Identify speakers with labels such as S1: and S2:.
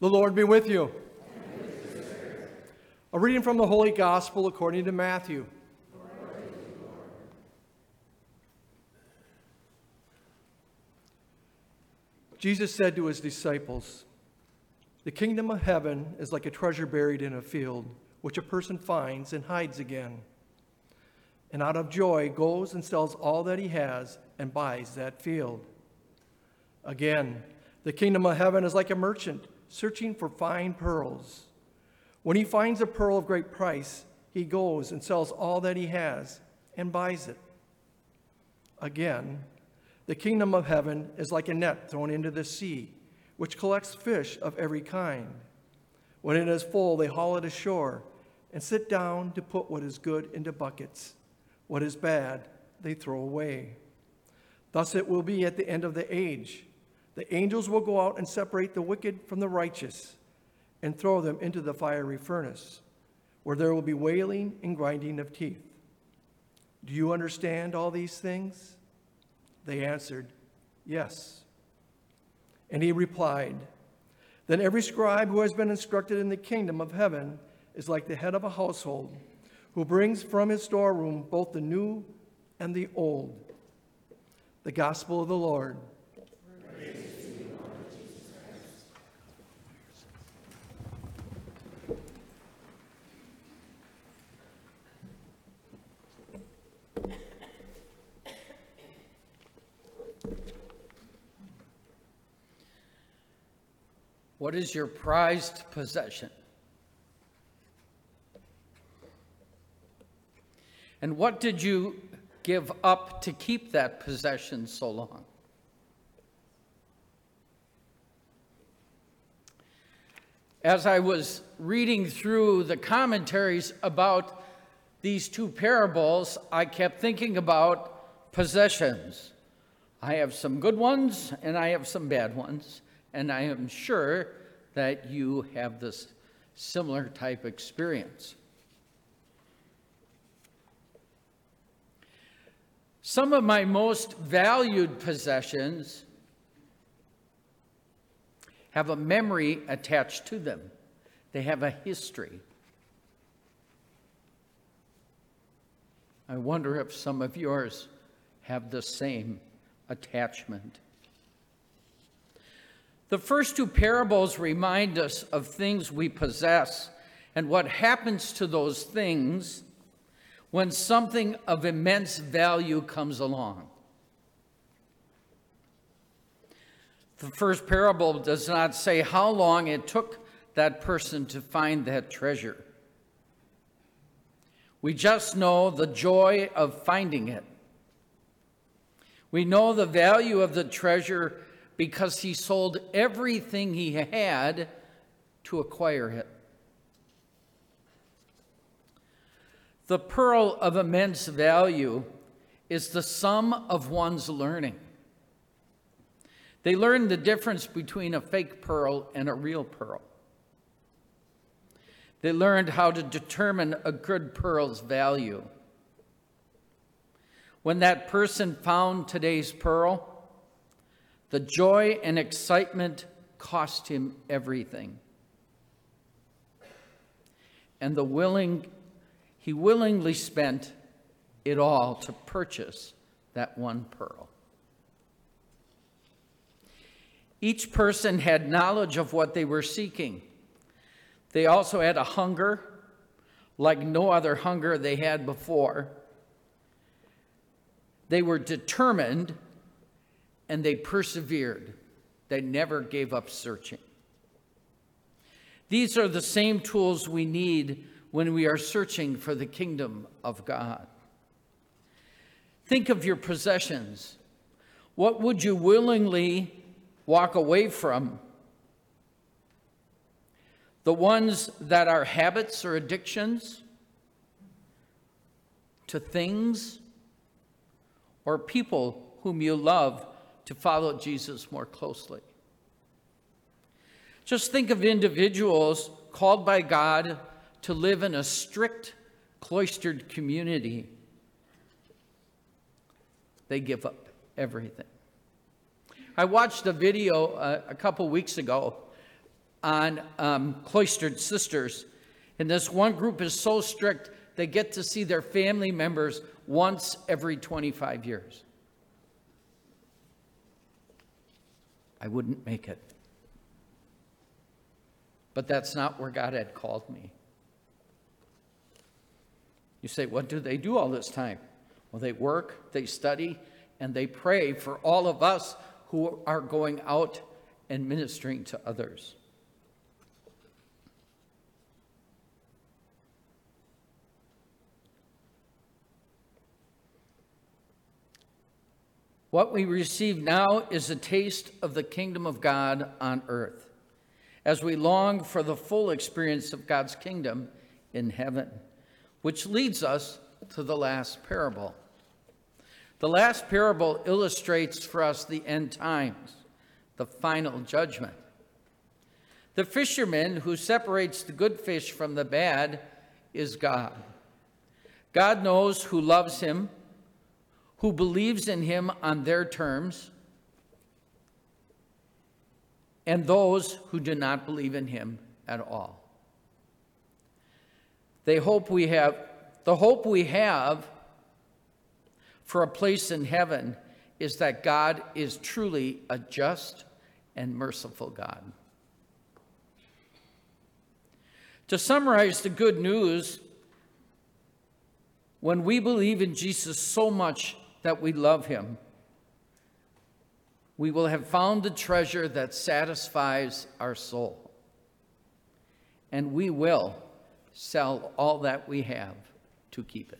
S1: The Lord be with you. A reading from the Holy Gospel according to Matthew. Jesus said to his disciples, The kingdom of heaven is like a treasure buried in a field, which a person finds and hides again. And out of joy goes and sells all that he has and buys that field. Again, the kingdom of heaven is like a merchant searching for fine pearls. When he finds a pearl of great price, he goes and sells all that he has and buys it. Again, the kingdom of heaven is like a net thrown into the sea, which collects fish of every kind. When it is full, they haul it ashore and sit down to put what is good into buckets. What is bad, they throw away. Thus it will be at the end of the age. The angels will go out and separate the wicked from the righteous and throw them into the fiery furnace, where there will be wailing and grinding of teeth. Do you understand all these things? They answered, Yes. And he replied, Then every scribe who has been instructed in the kingdom of heaven is like the head of a household, who brings from his storeroom both the new and the old. The gospel of the Lord.
S2: What is your prized possession? And what did you give up to keep that possession so long? As I was reading through the commentaries about these two parables, I kept thinking about possessions. I have some good ones and I have some bad ones, and I am sure that you have this similar type experience. Some of my most valued possessions have a memory attached to them. They have a history. I wonder if some of yours have the same attachment. The first two parables remind us of things we possess and what happens to those things when something of immense value comes along. The first parable does not say how long it took that person to find that treasure. We just know the joy of finding it. We know the value of the treasure because he sold everything he had to acquire it. The pearl of immense value is the sum of one's learning. They learned the difference between a fake pearl and a real pearl. They learned how to determine a good pearl's value. When that person found today's pearl, the joy and excitement cost him everything. And the willing, he willingly spent it all to purchase that one pearl. Each person had knowledge of what they were seeking. They also had a hunger like no other hunger they had before. They were determined and they persevered. They never gave up searching. These are the same tools we need when we are searching for the kingdom of God. Think of your possessions. What would you willingly walk away from? The ones that are habits or addictions to things or people whom you love to follow Jesus more closely. Just think of individuals called by God to live in a strict, cloistered community. They give up everything. I watched a video uh, a couple weeks ago on um, cloistered sisters. And this one group is so strict, they get to see their family members once every 25 years. I wouldn't make it. But that's not where God had called me. You say, what do they do all this time? Well, they work, they study, and they pray for all of us who are going out and ministering to others. What we receive now is a taste of the kingdom of God on earth as we long for the full experience of God's kingdom in heaven, which leads us to the last parable. The last parable illustrates for us the end times, the final judgment. The fisherman who separates the good fish from the bad is God. God knows who loves him, who believes in him on their terms, and those who do not believe in him at all. They hope we have the hope we have for a place in heaven is that God is truly a just and merciful God. To summarize the good news, when we believe in Jesus so much that we love him, we will have found the treasure that satisfies our soul. And we will sell all that we have to keep it.